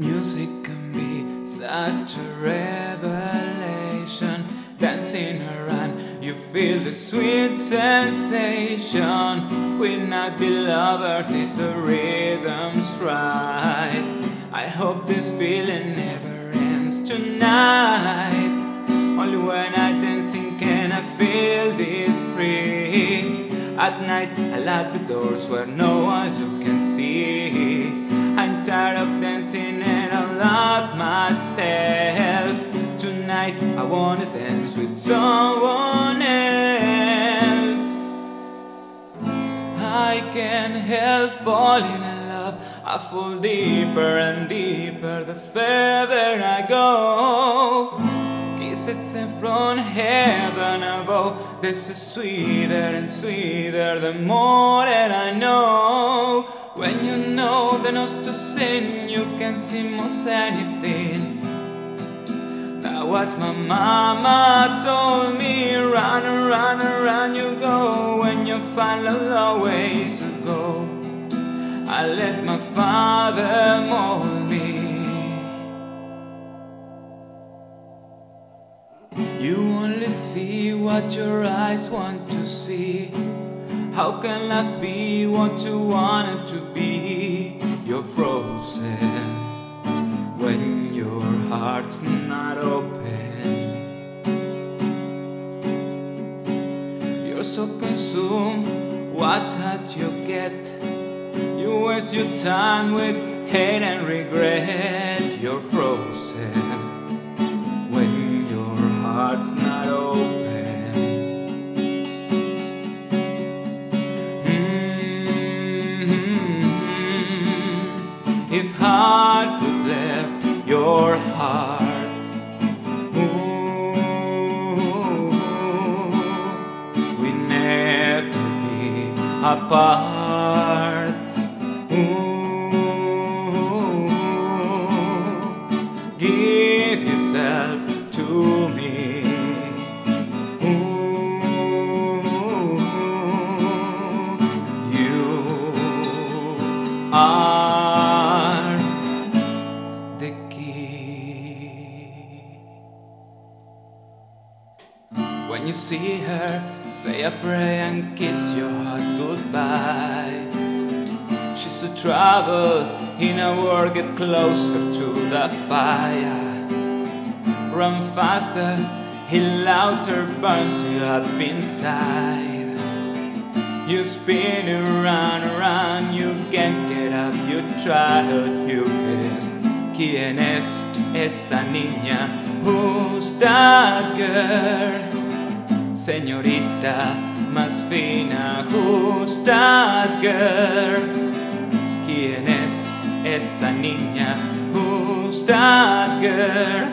Music can be such a revelation. Dancing around, you feel the sweet sensation. We'll not lovers if the rhythm's right. I hope this feeling never ends tonight. Only when I dancing can I feel this free. At night, I lock the doors where no one you can see. I'm tired of dancing and I love myself. Tonight I wanna dance with someone else. I can't help falling in love. I fall deeper and deeper the further I go. Kisses from heaven above. This is sweeter and sweeter the more that I know. When you know the notes to sing, you can see most anything. Now what my mama told me, run, and run, and run, you go. When you find a long ways to go, I let my father mold me. You only see what your eyes want to see. How can life be what you want it to be? You're frozen when your heart's not open. You're so consumed, what had you get? You waste your time with hate and regret. You're frozen when your heart's not apart. Ooh, give yourself to me. Ooh, you are the key. When you see her, say a prayer and kiss your heart goodbye. She's a travel in a world, get closer to the fire. Run faster, he louder burns you up inside. You spin around, around, you can't get up, you try, but you can't. ¿Quién es esa niña? Who's that girl? Señorita más fina, that girl? ¿Quién es esa niña? That girl?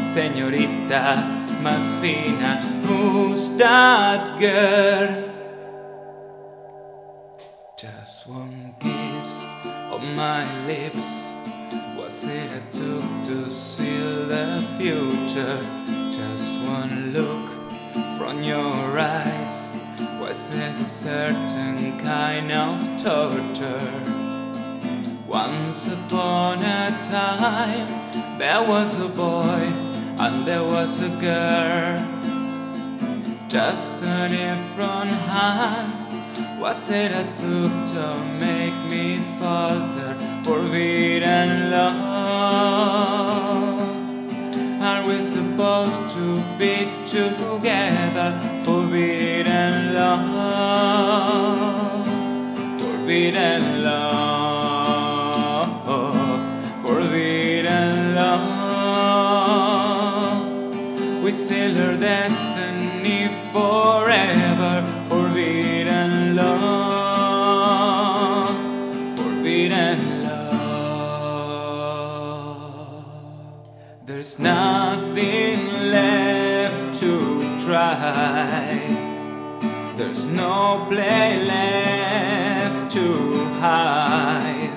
Señorita más fina, that girl? Just one kiss on my lips. Was it took to seal the future? Just one a certain kind of torture? Once upon a time, there was a boy and there was a girl. Just a different hands. Was it I took to make me falter? Forbidden love. Are we supposed to be together? Forbidden love. Forbidden love. Love. We seal destiny forever. Love. Love. There's nothing left to try. There's no play left to hide.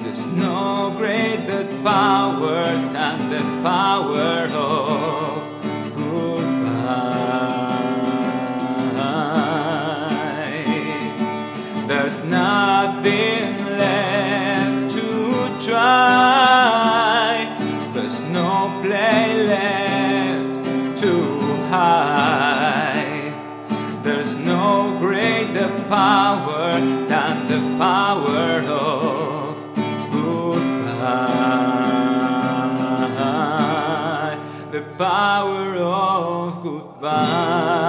There's no greater power than the power of goodbye. There's nothing power of goodbye.